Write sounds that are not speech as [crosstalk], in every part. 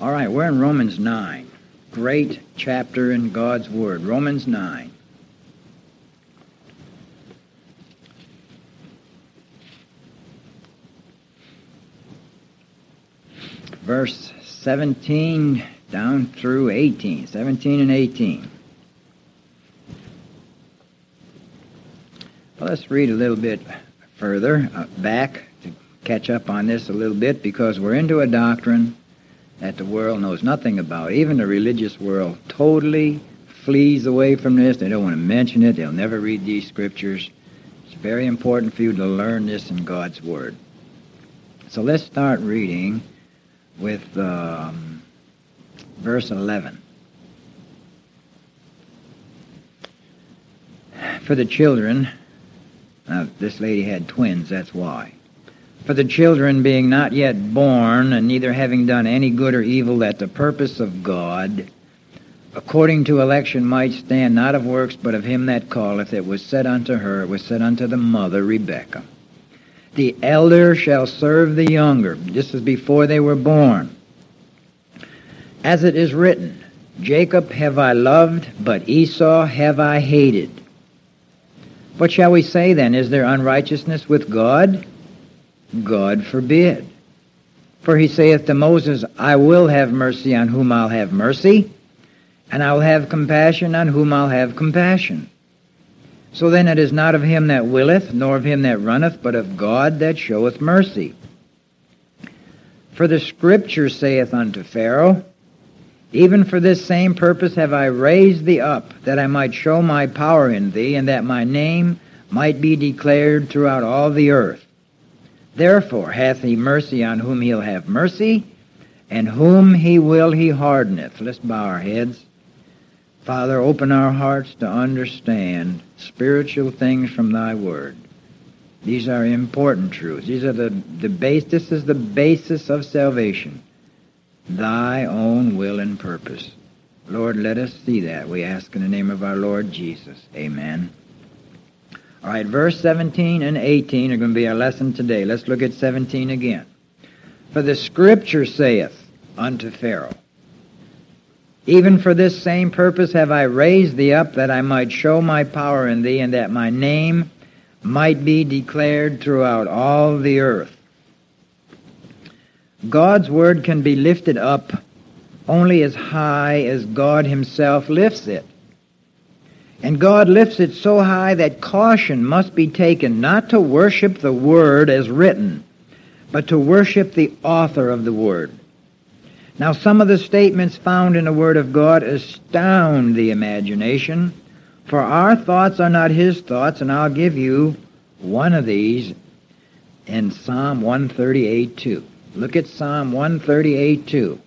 All right, we're in Romans 9. Great chapter in God's Word. Romans 9. Verse 17 down through 18. 17 and 18. Well, let's read a little bit further uh, back to catch up on this a little bit because we're into a doctrine that the world knows nothing about. Even the religious world totally flees away from this. They don't want to mention it. They'll never read these scriptures. It's very important for you to learn this in God's Word. So let's start reading with um, verse 11. For the children, now this lady had twins, that's why for the children being not yet born, and neither having done any good or evil, that the purpose of God, according to election, might stand not of works, but of him that calleth. It was said unto her, it was said unto the mother, Rebekah, The elder shall serve the younger. This is before they were born. As it is written, Jacob have I loved, but Esau have I hated. What shall we say then? Is there unrighteousness with God? God forbid. For he saith to Moses, I will have mercy on whom I'll have mercy, and I will have compassion on whom I'll have compassion. So then it is not of him that willeth, nor of him that runneth, but of God that showeth mercy. For the Scripture saith unto Pharaoh, Even for this same purpose have I raised thee up, that I might show my power in thee, and that my name might be declared throughout all the earth. Therefore hath he mercy on whom he'll have mercy, and whom he will he hardeneth. Let's bow our heads. Father, open our hearts to understand spiritual things from thy word. These are important truths. These are the, the base this is the basis of salvation. Thy own will and purpose. Lord, let us see that. We ask in the name of our Lord Jesus. Amen. All right, verse 17 and 18 are going to be our lesson today. Let's look at 17 again. For the scripture saith unto Pharaoh, Even for this same purpose have I raised thee up, that I might show my power in thee, and that my name might be declared throughout all the earth. God's word can be lifted up only as high as God himself lifts it. And God lifts it so high that caution must be taken not to worship the Word as written, but to worship the author of the Word. Now, some of the statements found in the Word of God astound the imagination, for our thoughts are not His thoughts, and I'll give you one of these in Psalm 138 2. Look at Psalm 138 2.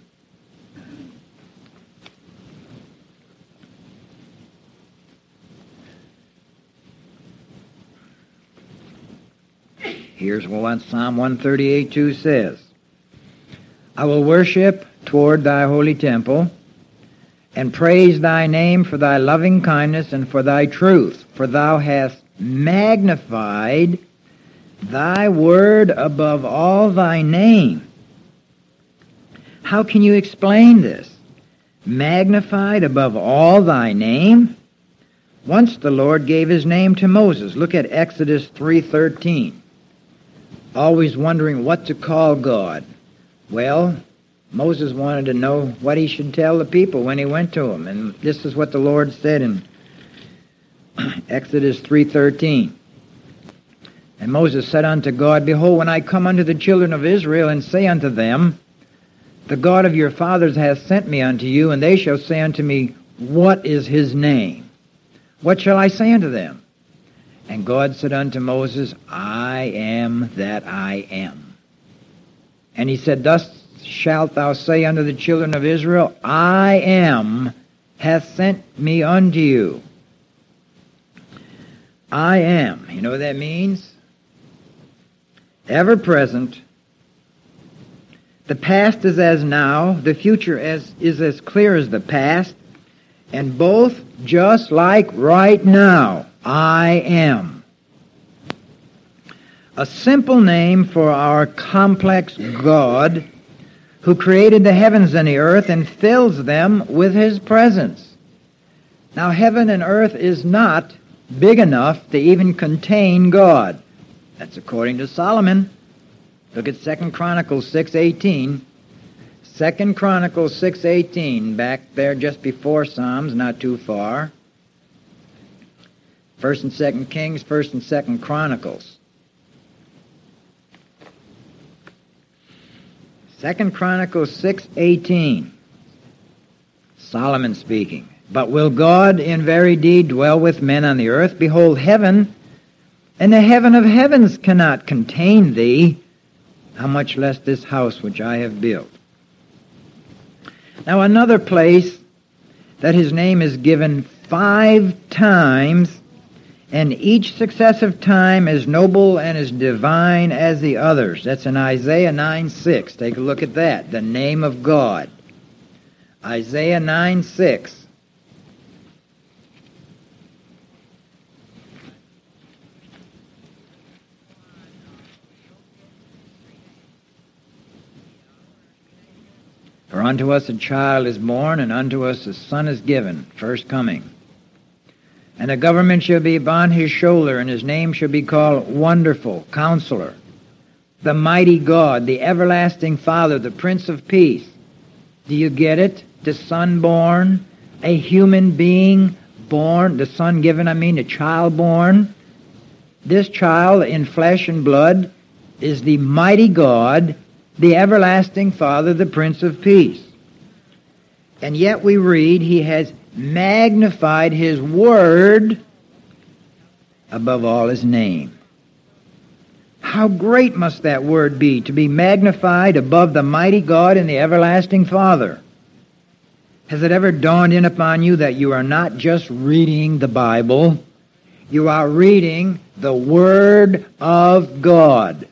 Here's what Psalm 138 2 says I will worship toward thy holy temple and praise thy name for thy loving kindness and for thy truth, for thou hast magnified thy word above all thy name. How can you explain this? Magnified above all thy name? Once the Lord gave his name to Moses. Look at Exodus 3:13 always wondering what to call God. Well, Moses wanted to know what he should tell the people when he went to them, and this is what the Lord said in [clears throat] Exodus 3:13. And Moses said unto God, Behold, when I come unto the children of Israel and say unto them, The God of your fathers hath sent me unto you, and they shall say unto me, What is his name? What shall I say unto them? And God said unto Moses, I am that I am. And he said, Thus shalt thou say unto the children of Israel, I am hath sent me unto you. I am. You know what that means? Ever present. The past is as now. The future as, is as clear as the past. And both just like right now. I am. A simple name for our complex God who created the heavens and the earth and fills them with his presence. Now heaven and earth is not big enough to even contain God. That's according to Solomon. Look at 2 Chronicles 6:18. 2 Chronicles 6:18 back there just before Psalms, not too far. 1st and 2nd Kings, 1st and 2nd Chronicles. 2nd Chronicles 6:18. Solomon speaking. But will God in very deed dwell with men on the earth? Behold, heaven and the heaven of heavens cannot contain thee. How much less this house which I have built? Now, another place that his name is given five times, and each successive time as noble and as divine as the others. That's in Isaiah 9 6. Take a look at that. The name of God. Isaiah 9 6. For unto us a child is born, and unto us a son is given, first coming. And the government shall be upon his shoulder, and his name shall be called Wonderful, Counselor, the Mighty God, the Everlasting Father, the Prince of Peace. Do you get it? The Son born, a human being born, the Son given, I mean, the child born. This child in flesh and blood is the mighty God the everlasting Father, the Prince of Peace. And yet we read he has magnified his word above all his name. How great must that word be to be magnified above the mighty God and the everlasting Father? Has it ever dawned in upon you that you are not just reading the Bible, you are reading the Word of God?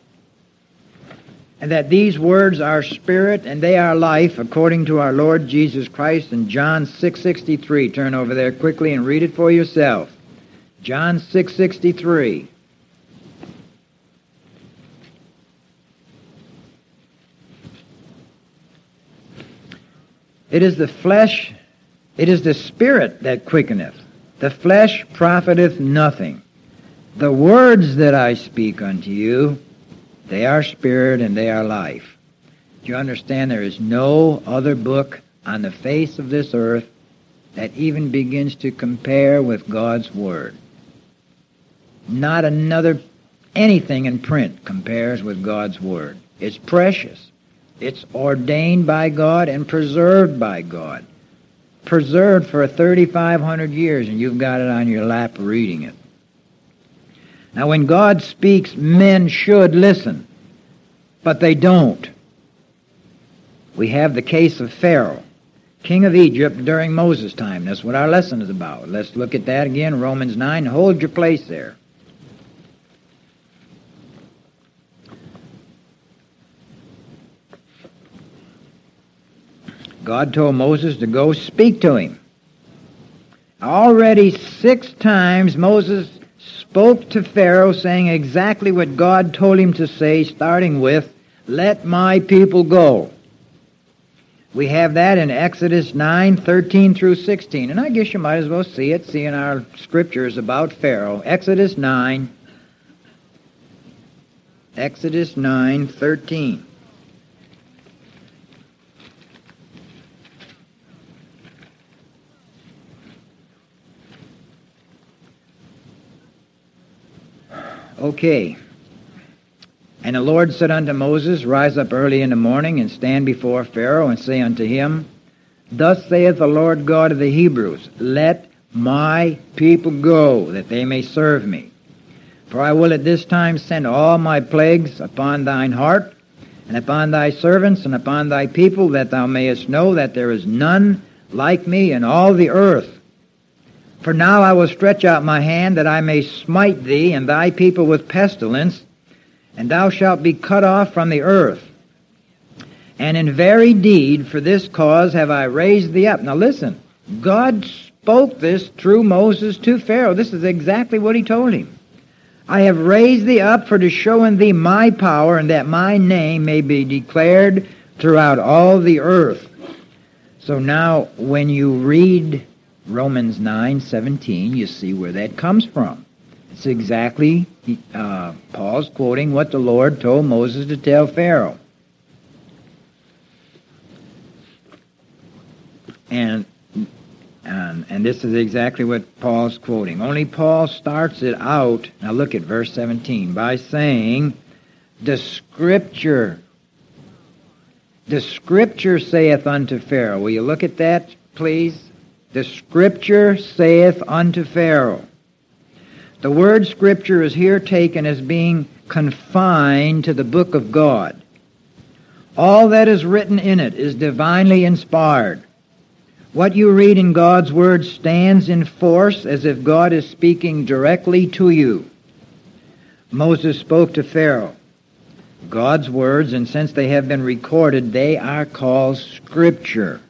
And that these words are spirit and they are life according to our Lord Jesus Christ in John 6:63. Turn over there quickly and read it for yourself. John 6:63. It is the flesh, it is the spirit that quickeneth. The flesh profiteth nothing. The words that I speak unto you they are spirit and they are life. Do you understand there is no other book on the face of this earth that even begins to compare with God's Word? Not another anything in print compares with God's Word. It's precious. It's ordained by God and preserved by God. Preserved for 3,500 years, and you've got it on your lap reading it. Now, when God speaks, men should listen, but they don't. We have the case of Pharaoh, king of Egypt during Moses' time. That's what our lesson is about. Let's look at that again, Romans 9. Hold your place there. God told Moses to go speak to him. Already six times Moses spoke to Pharaoh saying exactly what God told him to say, starting with, Let my people go. We have that in Exodus 9, 13 through 16. And I guess you might as well see it, seeing our scriptures about Pharaoh. Exodus 9, Exodus 9, 13. Okay. And the Lord said unto Moses, Rise up early in the morning, and stand before Pharaoh, and say unto him, Thus saith the Lord God of the Hebrews, Let my people go, that they may serve me. For I will at this time send all my plagues upon thine heart, and upon thy servants, and upon thy people, that thou mayest know that there is none like me in all the earth. For now I will stretch out my hand that I may smite thee and thy people with pestilence, and thou shalt be cut off from the earth. And in very deed for this cause have I raised thee up. Now listen, God spoke this through Moses to Pharaoh. This is exactly what he told him. I have raised thee up for to show in thee my power, and that my name may be declared throughout all the earth. So now when you read Romans 9:17, you see where that comes from. It's exactly uh, Paul's quoting what the Lord told Moses to tell Pharaoh. And and, and this is exactly what Paul's quoting. Only Paul starts it out, now look at verse 17, by saying, The Scripture, the Scripture saith unto Pharaoh. Will you look at that, please? The Scripture saith unto Pharaoh. The word Scripture is here taken as being confined to the book of God. All that is written in it is divinely inspired. What you read in God's Word stands in force as if God is speaking directly to you. Moses spoke to Pharaoh. God's words, and since they have been recorded, they are called Scripture.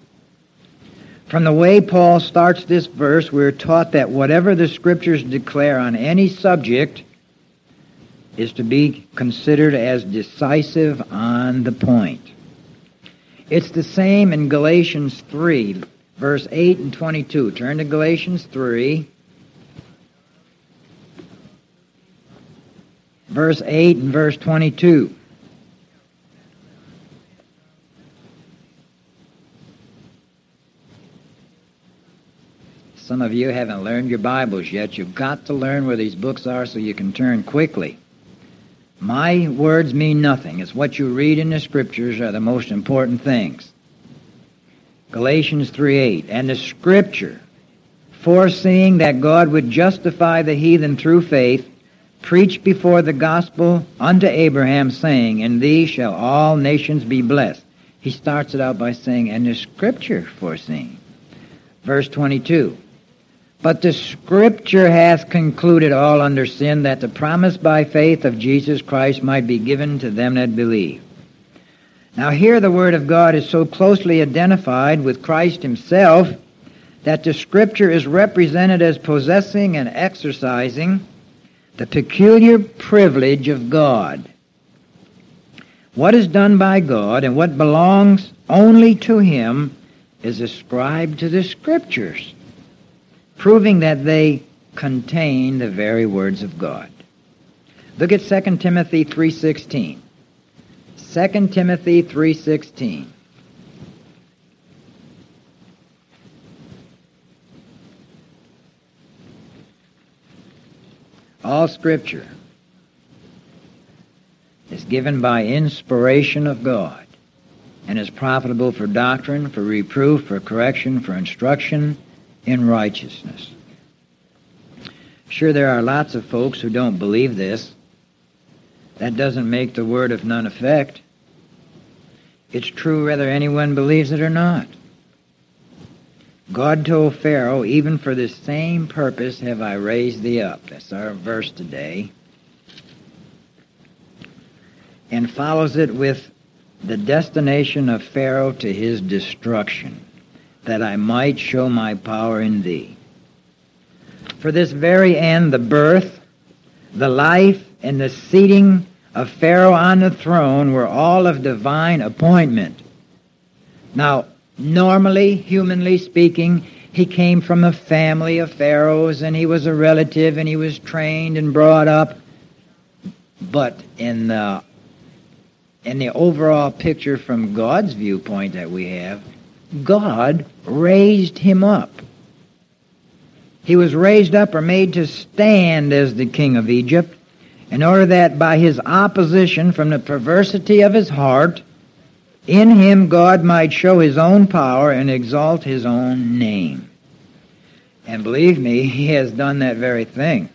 From the way Paul starts this verse, we're taught that whatever the Scriptures declare on any subject is to be considered as decisive on the point. It's the same in Galatians 3 verse 8 and 22. Turn to Galatians 3. Verse 8 and verse 22. Some of you haven't learned your Bibles yet. You've got to learn where these books are so you can turn quickly. My words mean nothing. It's what you read in the Scriptures are the most important things. Galatians 3:8, and the scripture, foreseeing that God would justify the heathen through faith, preached before the gospel unto Abraham, saying, In thee shall all nations be blessed. He starts it out by saying, and the scripture foreseeing. Verse 22, But the scripture hath concluded all under sin, that the promise by faith of Jesus Christ might be given to them that believe. Now, here the Word of God is so closely identified with Christ Himself that the Scripture is represented as possessing and exercising the peculiar privilege of God. What is done by God and what belongs only to Him is ascribed to the Scriptures, proving that they contain the very words of God. Look at 2 Timothy 3.16. 2 Timothy 3.16. All Scripture is given by inspiration of God and is profitable for doctrine, for reproof, for correction, for instruction in righteousness. Sure, there are lots of folks who don't believe this. That doesn't make the word of none effect. It's true whether anyone believes it or not. God told Pharaoh, even for this same purpose have I raised thee up. That's our verse today. And follows it with the destination of Pharaoh to his destruction, that I might show my power in thee. For this very end, the birth, the life, and the seating of Pharaoh on the throne were all of divine appointment. Now, normally, humanly speaking, he came from a family of pharaohs and he was a relative and he was trained and brought up. But in the, in the overall picture from God's viewpoint that we have, God raised him up. He was raised up or made to stand as the king of Egypt in order that by his opposition from the perversity of his heart, in him God might show his own power and exalt his own name. And believe me, he has done that very thing.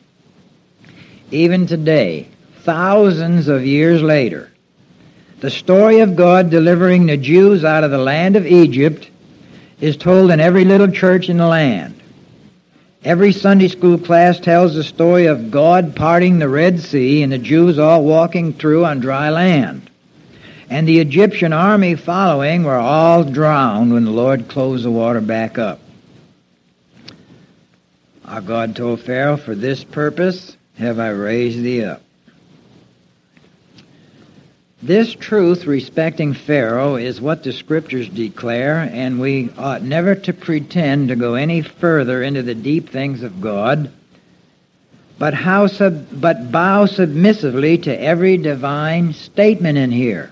Even today, thousands of years later, the story of God delivering the Jews out of the land of Egypt is told in every little church in the land. Every Sunday school class tells the story of God parting the Red Sea and the Jews all walking through on dry land. And the Egyptian army following were all drowned when the Lord closed the water back up. Our God told Pharaoh, For this purpose have I raised thee up. This truth respecting Pharaoh is what the scriptures declare, and we ought never to pretend to go any further into the deep things of God, but how sub, but bow submissively to every divine statement in here.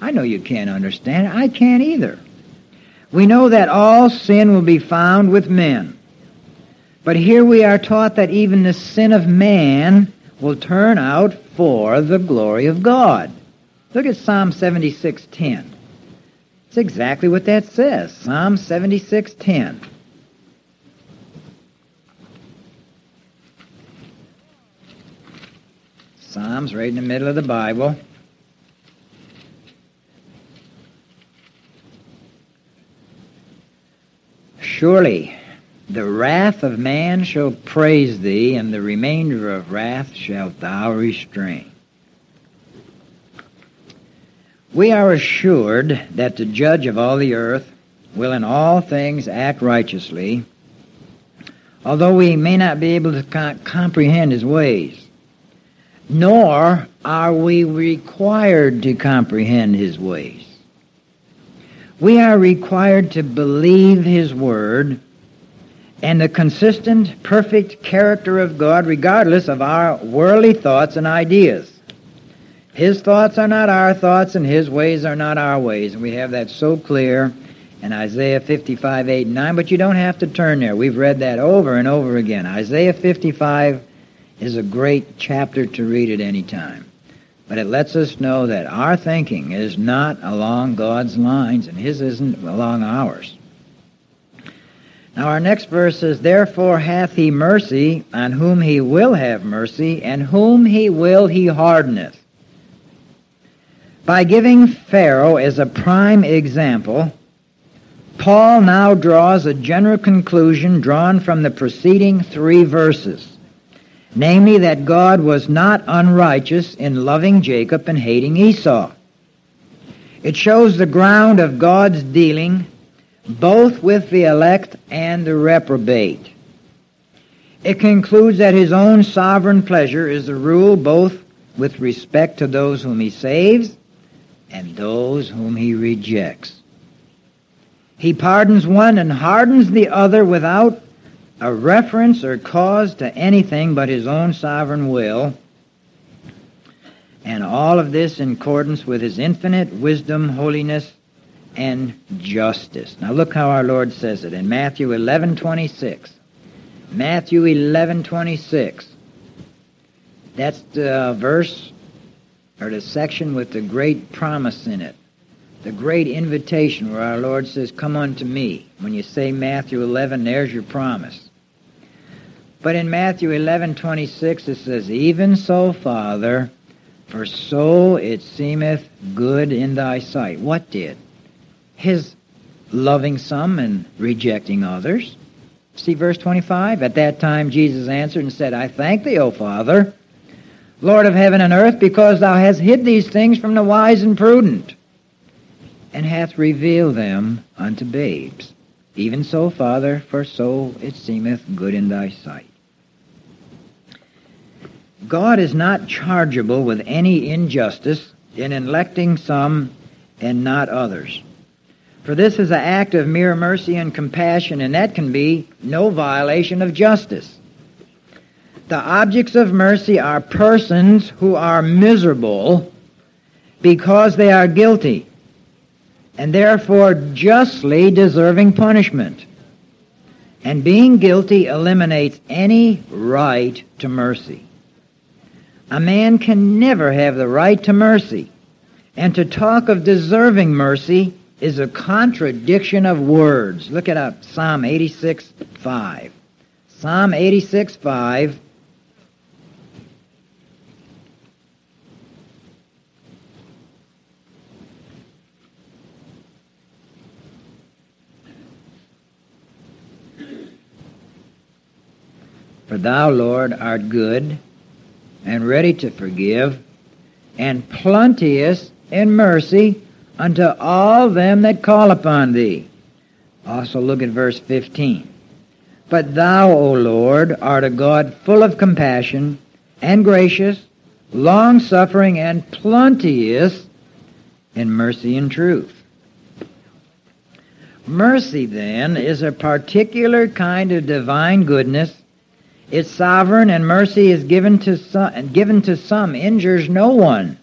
I know you can't understand. I can't either. We know that all sin will be found with men. But here we are taught that even the sin of man will turn out for the glory of God. Look at Psalm 76:10. It's exactly what that says. Psalm 76:10. Psalms right in the middle of the Bible. Surely the wrath of man shall praise thee, and the remainder of wrath shalt thou restrain. We are assured that the judge of all the earth will in all things act righteously, although we may not be able to co- comprehend his ways. Nor are we required to comprehend his ways. We are required to believe his word and the consistent, perfect character of God regardless of our worldly thoughts and ideas. His thoughts are not our thoughts, and His ways are not our ways. And we have that so clear in Isaiah 55, 8, and 9, but you don't have to turn there. We've read that over and over again. Isaiah 55 is a great chapter to read at any time. But it lets us know that our thinking is not along God's lines, and His isn't along ours. Now our next verse says, Therefore hath he mercy on whom he will have mercy, and whom he will he hardeneth. By giving Pharaoh as a prime example, Paul now draws a general conclusion drawn from the preceding three verses, namely that God was not unrighteous in loving Jacob and hating Esau. It shows the ground of God's dealing both with the elect and the reprobate. It concludes that his own sovereign pleasure is the rule both with respect to those whom he saves and those whom he rejects. He pardons one and hardens the other without a reference or cause to anything but his own sovereign will, and all of this in accordance with his infinite wisdom, holiness, and justice. Now look how our Lord says it in Matthew 11:26. Matthew 11:26. That's the verse or the section with the great promise in it. The great invitation where our Lord says, "Come unto me." When you say Matthew 11, there's your promise. But in Matthew 11:26 it says, "Even so, Father, for so it seemeth good in thy sight." What did? his loving some and rejecting others. See verse 25? At that time Jesus answered and said, I thank thee, O Father, Lord of heaven and earth, because thou hast hid these things from the wise and prudent, and hath revealed them unto babes. Even so, Father, for so it seemeth good in thy sight. God is not chargeable with any injustice in electing some and not others. For this is an act of mere mercy and compassion, and that can be no violation of justice. The objects of mercy are persons who are miserable because they are guilty and therefore justly deserving punishment. And being guilty eliminates any right to mercy. A man can never have the right to mercy. And to talk of deserving mercy is a contradiction of words. Look it up. Psalm 86, 5. Psalm 86, 5. For thou, Lord, art good and ready to forgive, and plenteous in mercy unto all them that call upon thee. Also look at verse 15. But thou, O Lord, art a God full of compassion and gracious, long suffering, and plenteous in mercy and truth. Mercy, then, is a particular kind of divine goodness. It's sovereign, and mercy is given to some, given to some injures no one.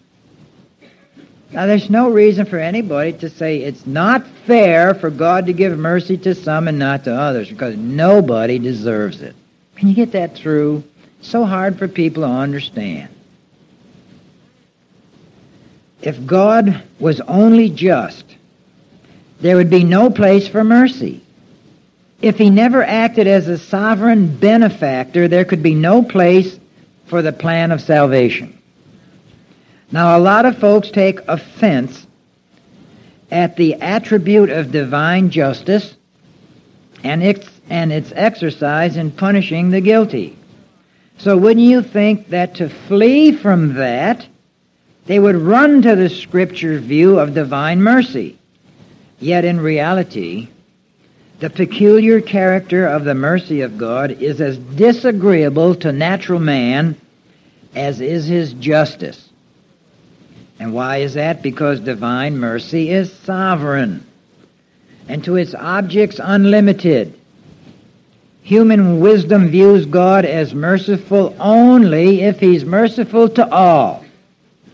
Now, there's no reason for anybody to say it's not fair for God to give mercy to some and not to others, because nobody deserves it. Can you get that through? So hard for people to understand. If God was only just, there would be no place for mercy. If he never acted as a sovereign benefactor, there could be no place for the plan of salvation. Now, a lot of folks take offense at the attribute of divine justice and its, and its exercise in punishing the guilty. So wouldn't you think that to flee from that, they would run to the scripture view of divine mercy? Yet in reality, the peculiar character of the mercy of God is as disagreeable to natural man as is his justice. And why is that? Because divine mercy is sovereign and to its objects unlimited. Human wisdom views God as merciful only if he's merciful to all.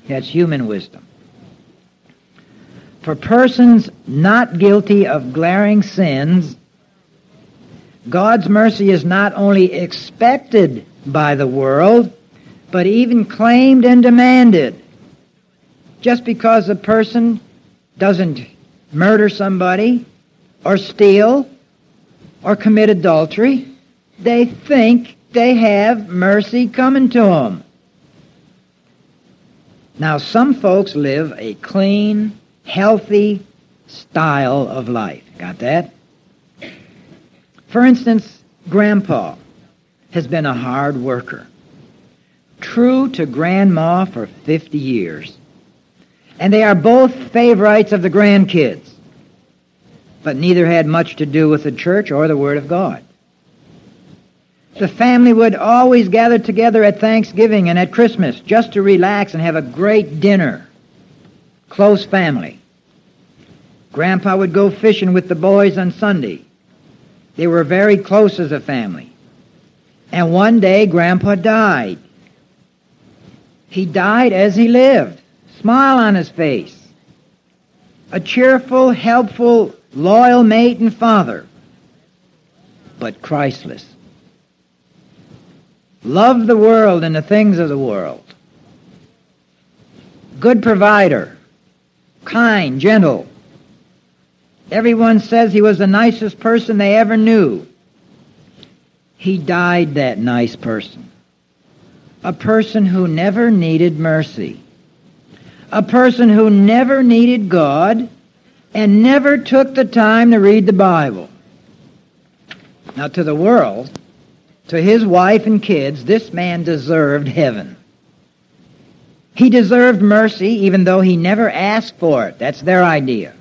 That's human wisdom. For persons not guilty of glaring sins, God's mercy is not only expected by the world, but even claimed and demanded just because a person doesn't murder somebody or steal or commit adultery, they think they have mercy coming to them. Now, some folks live a clean, healthy style of life. Got that? For instance, Grandpa has been a hard worker, true to Grandma for 50 years and they are both favorites of the grandkids. But neither had much to do with the church or the Word of God. The family would always gather together at Thanksgiving and at Christmas just to relax and have a great dinner. Close family. Grandpa would go fishing with the boys on Sunday. They were very close as a family. And one day, Grandpa died. He died as he lived smile on his face, a cheerful, helpful, loyal mate and father, but Christless. Loved the world and the things of the world. Good provider, kind, gentle. Everyone says he was the nicest person they ever knew. He died that nice person. A person who never needed mercy a person who never needed God and never took the time to read the Bible. Now, to the world, to his wife and kids, this man deserved heaven. He deserved mercy even though he never asked for it. That's their idea.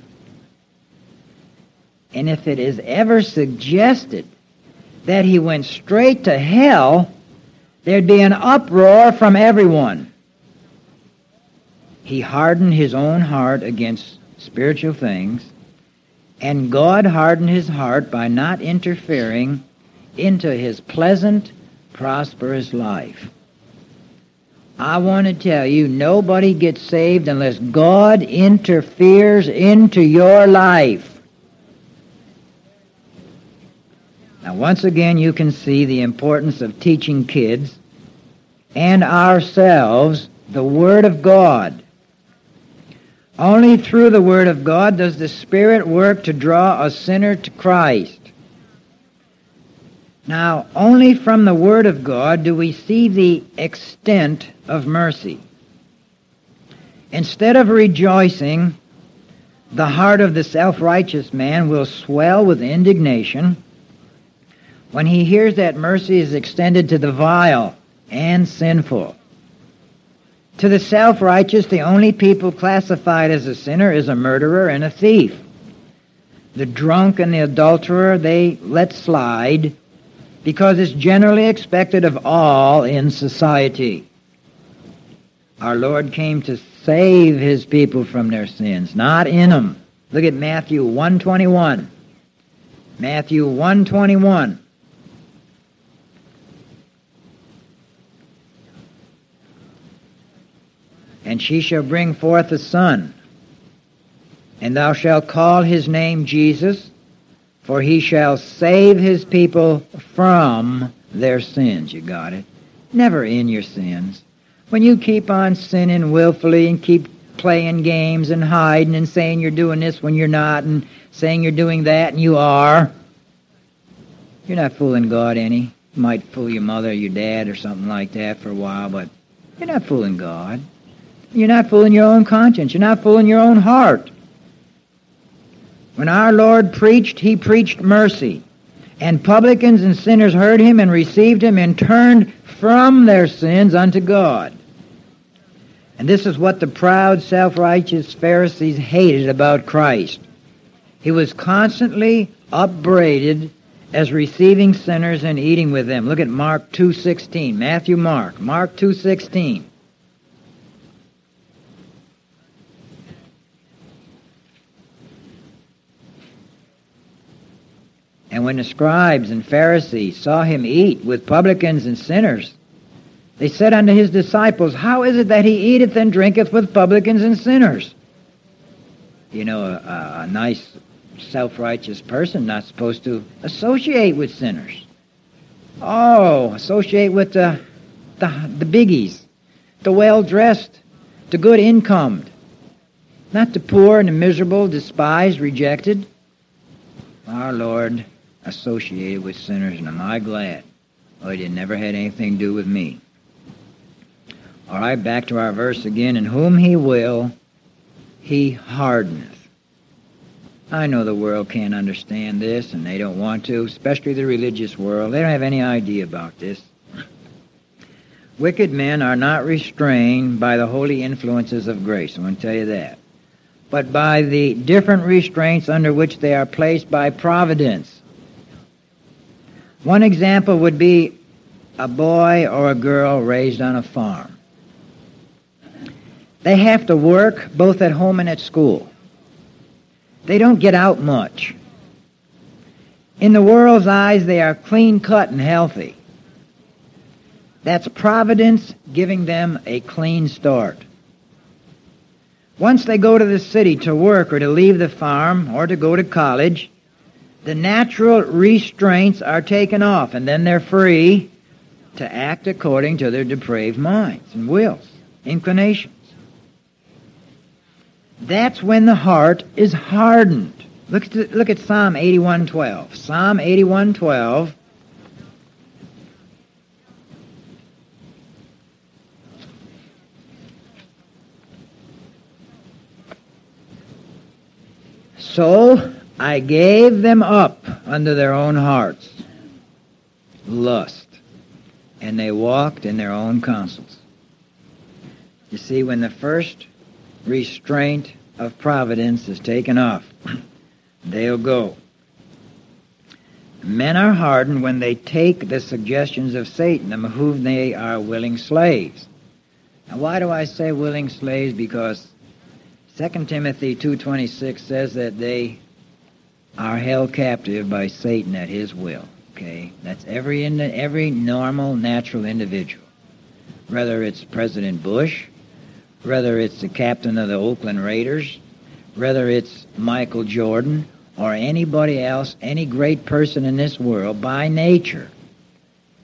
And if it is ever suggested that he went straight to hell, there'd be an uproar from everyone he hardened his own heart against spiritual things, and God hardened his heart by not interfering into his pleasant, prosperous life. I want to tell you, nobody gets saved unless God interferes into your life. Now, once again, you can see the importance of teaching kids and ourselves the Word of God. Only through the Word of God does the Spirit work to draw a sinner to Christ. Now, only from the Word of God do we see the extent of mercy. Instead of rejoicing, the heart of the self-righteous man will swell with indignation when he hears that mercy is extended to the vile and sinful. To the self-righteous, the only people classified as a sinner is a murderer and a thief. The drunk and the adulterer they let slide because it's generally expected of all in society. Our Lord came to save his people from their sins, not in them. Look at Matthew 121. Matthew 121. And she shall bring forth a son, and thou shalt call his name Jesus, for he shall save his people from their sins. You got it? Never in your sins. When you keep on sinning willfully and keep playing games and hiding and saying you're doing this when you're not and saying you're doing that and you are, you're not fooling God any. You might fool your mother or your dad or something like that for a while, but you're not fooling God. You're not fooling your own conscience. You're not fooling your own heart. When our Lord preached, he preached mercy. And publicans and sinners heard him and received him and turned from their sins unto God. And this is what the proud, self-righteous Pharisees hated about Christ. He was constantly upbraided as receiving sinners and eating with them. Look at Mark 2.16. Matthew Mark. Mark 2.16. And when the scribes and Pharisees saw him eat with publicans and sinners, they said unto his disciples, How is it that he eateth and drinketh with publicans and sinners? You know, a, a nice, self-righteous person not supposed to associate with sinners. Oh, associate with the, the, the biggies, the well-dressed, the good incomed, not the poor and the miserable, despised, rejected. Our Lord associated with sinners, and am I glad? Oh, it never had anything to do with me. All right, back to our verse again. And whom he will, he hardeneth. I know the world can't understand this, and they don't want to, especially the religious world. They don't have any idea about this. Wicked men are not restrained by the holy influences of grace. I want to tell you that. But by the different restraints under which they are placed by providence. One example would be a boy or a girl raised on a farm. They have to work both at home and at school. They don't get out much. In the world's eyes, they are clean cut and healthy. That's providence giving them a clean start. Once they go to the city to work or to leave the farm or to go to college, the natural restraints are taken off, and then they're free to act according to their depraved minds and wills, inclinations. That's when the heart is hardened. Look at, look at Psalm 81.12. Psalm 81.12 So I gave them up unto their own hearts, lust, and they walked in their own counsels. You see, when the first restraint of providence is taken off, [clears throat] they'll go. Men are hardened when they take the suggestions of Satan, of whom they are willing slaves. Now, why do I say willing slaves? Because 2 Timothy 2.26 says that they are held captive by Satan at his will. Okay, that's every every normal, natural individual. Whether it's President Bush, whether it's the captain of the Oakland Raiders, whether it's Michael Jordan, or anybody else, any great person in this world, by nature,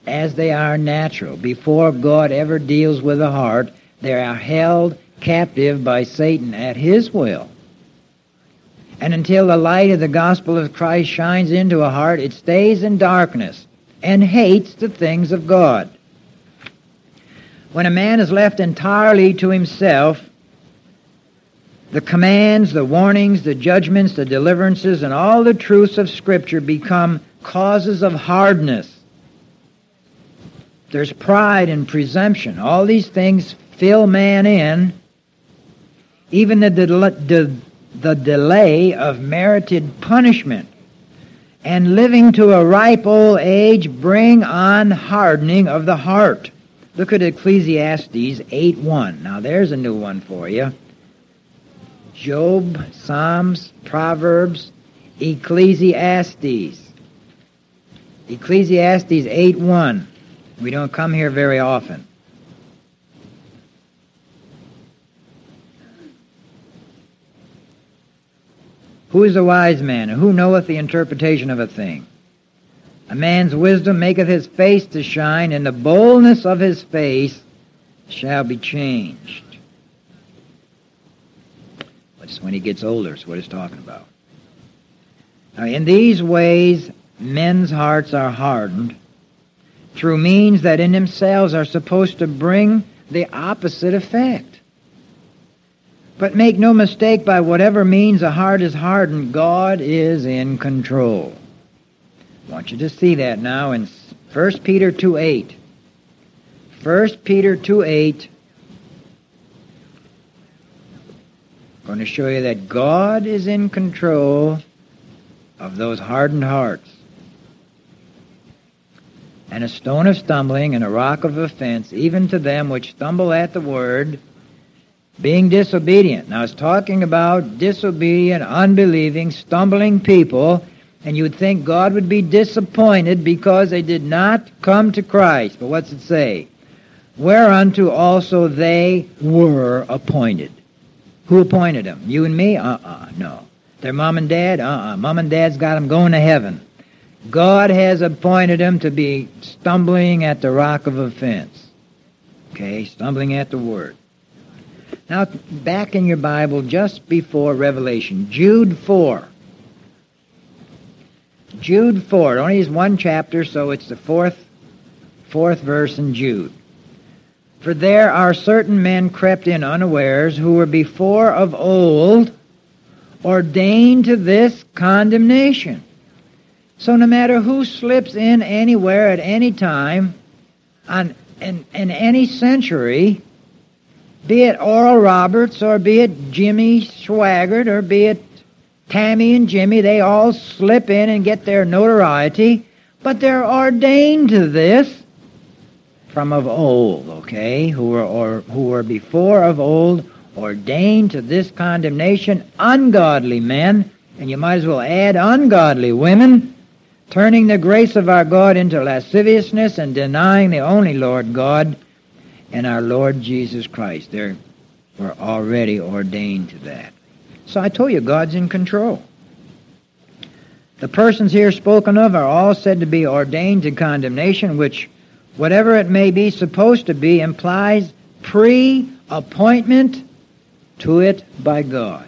as they are natural, before God ever deals with the heart, they are held captive by Satan at his will. And until the light of the gospel of Christ shines into a heart, it stays in darkness and hates the things of God. When a man is left entirely to himself, the commands, the warnings, the judgments, the deliverances, and all the truths of Scripture become causes of hardness. There's pride and presumption. All these things fill man in. Even the, the, the delay of merited punishment and living to a ripe old age bring on hardening of the heart. Look at Ecclesiastes 8.1. Now there's a new one for you. Job, Psalms, Proverbs, Ecclesiastes. Ecclesiastes 8.1. We don't come here very often. Who is a wise man, and who knoweth the interpretation of a thing? A man's wisdom maketh his face to shine, and the boldness of his face shall be changed. That's when he gets older, is what he's talking about. Now, in these ways, men's hearts are hardened through means that in themselves are supposed to bring the opposite effect. But make no mistake, by whatever means a heart is hardened, God is in control. I want you to see that now in 1 Peter 2 8. 1 Peter 2 8. I'm going to show you that God is in control of those hardened hearts. And a stone of stumbling and a rock of offense, even to them which stumble at the word, being disobedient. Now, it's talking about disobedient, unbelieving, stumbling people, and you'd think God would be disappointed because they did not come to Christ. But what's it say? Whereunto also they were appointed. Who appointed them? You and me? Uh-uh, no. Their mom and dad? Uh-uh. Mom and dad's got them going to heaven. God has appointed them to be stumbling at the rock of offense. Okay, stumbling at the word. Now, back in your Bible, just before Revelation, Jude 4. Jude 4. It only is one chapter, so it's the fourth, fourth verse in Jude. For there are certain men crept in unawares who were before of old ordained to this condemnation. So no matter who slips in anywhere at any time, on, in, in any century, be it Oral Roberts or be it Jimmy Swaggart or be it Tammy and Jimmy, they all slip in and get their notoriety, but they're ordained to this from of old, okay, who were or who were before of old ordained to this condemnation, ungodly men, and you might as well add ungodly women, turning the grace of our God into lasciviousness and denying the only Lord God and our Lord Jesus Christ. They were already ordained to that. So I told you, God's in control. The persons here spoken of are all said to be ordained to condemnation, which, whatever it may be supposed to be, implies pre-appointment to it by God.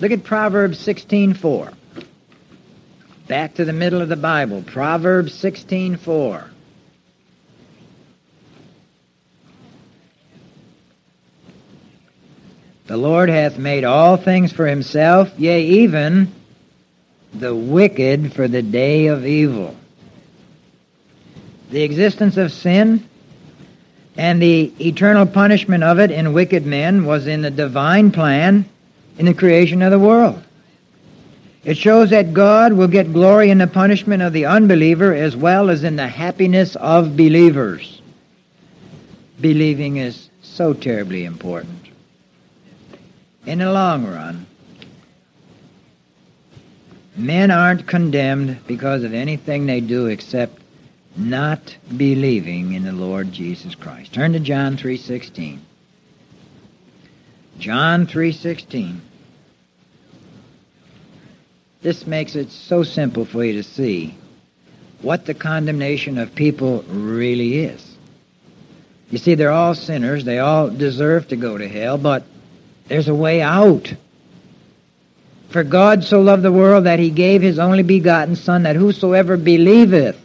Look at Proverbs 16:4. Back to the middle of the Bible, Proverbs 16:4. The Lord hath made all things for himself, yea, even the wicked for the day of evil. The existence of sin and the eternal punishment of it in wicked men was in the divine plan in the creation of the world. It shows that God will get glory in the punishment of the unbeliever as well as in the happiness of believers. Believing is so terribly important in the long run, men aren't condemned because of anything they do except not believing in the Lord Jesus Christ. Turn to John 3:16. John 3:16. This makes it so simple for you to see what the condemnation of people really is. You see, they're all sinners. They all deserve to go to hell, but there's a way out. For God so loved the world that he gave his only begotten Son, that whosoever believeth,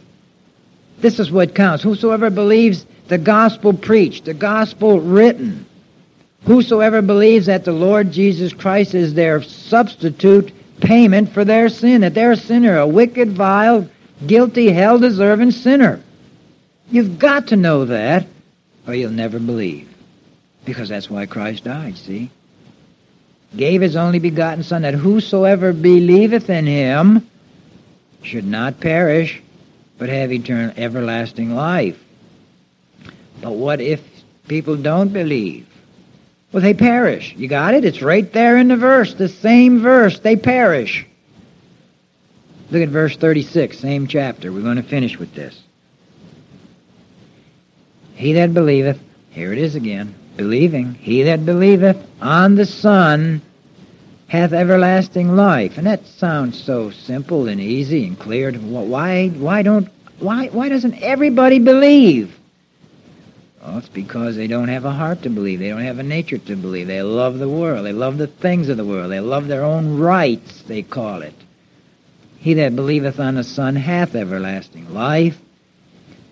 this is what counts, whosoever believes the gospel preached, the gospel written, whosoever believes that the Lord Jesus Christ is their substitute payment for their sin, that they're a sinner, a wicked, vile, guilty, hell-deserving sinner. You've got to know that, or you'll never believe. Because that's why Christ died, see? Gave his only begotten Son, that whosoever believeth in him should not perish, but have eternal everlasting life. But what if people don't believe? Well, they perish. You got it? It's right there in the verse, the same verse. They perish. Look at verse 36, same chapter. We're going to finish with this. He that believeth, here it is again, believing, he that believeth on the Son hath everlasting life. And that sounds so simple and easy and clear. Why, why don't, why, why doesn't everybody believe? Well, it's because they don't have a heart to believe. They don't have a nature to believe. They love the world. They love the things of the world. They love their own rights, they call it. He that believeth on the Son hath everlasting life.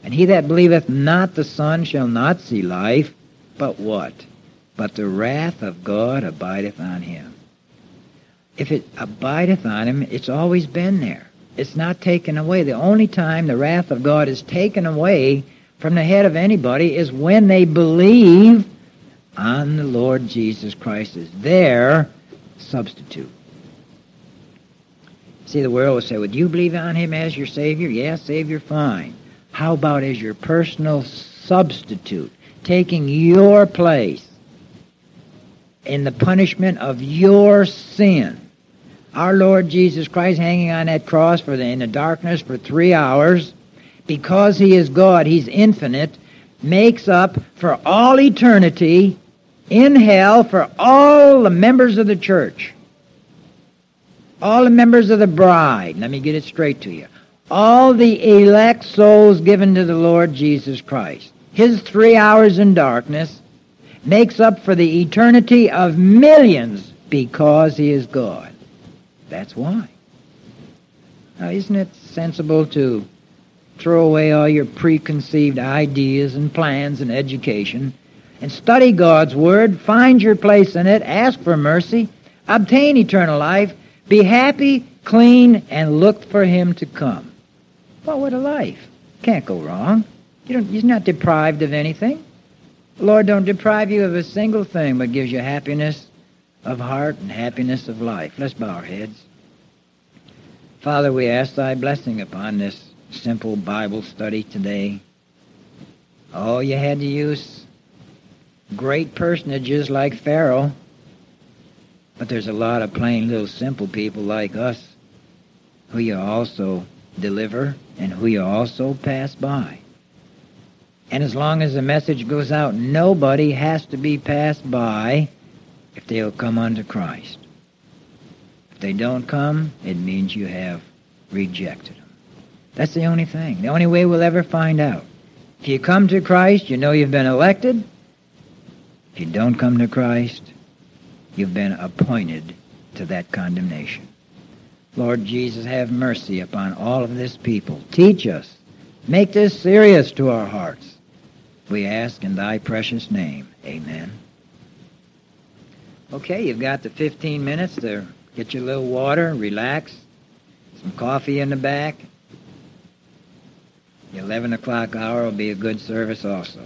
And he that believeth not the Son shall not see life, but what? But the wrath of God abideth on him. If it abideth on him, it's always been there. It's not taken away. The only time the wrath of God is taken away from the head of anybody is when they believe on the Lord Jesus Christ as their substitute. See, the world will say, Would you believe on him as your Savior? Yes, Savior, fine. How about as your personal substitute, taking your place in the punishment of your sin? Our Lord Jesus Christ hanging on that cross for the, in the darkness for three hours, because he is God, he's infinite, makes up for all eternity in hell for all the members of the church. All the members of the bride. Let me get it straight to you. All the elect souls given to the Lord Jesus Christ. His three hours in darkness makes up for the eternity of millions because he is God. That's why. Now, isn't it sensible to throw away all your preconceived ideas and plans and education and study God's Word, find your place in it, ask for mercy, obtain eternal life, be happy, clean, and look for Him to come. What a life. Can't go wrong. You don't, you're not deprived of anything. The Lord don't deprive you of a single thing, but gives you happiness of heart and happiness of life. Let's bow our heads. Father, we ask thy blessing upon this simple Bible study today. Oh, you had to use great personages like Pharaoh, but there's a lot of plain little simple people like us who you also deliver and who you also pass by. And as long as the message goes out, nobody has to be passed by if they'll come unto Christ. If they don't come, it means you have rejected them. That's the only thing. The only way we'll ever find out. If you come to Christ, you know you've been elected. If you don't come to Christ, you've been appointed to that condemnation. Lord Jesus, have mercy upon all of this people. Teach us. Make this serious to our hearts. We ask in thy precious name. Amen. Okay, you've got the 15 minutes to get your little water, relax, some coffee in the back. The 11 o'clock hour will be a good service also.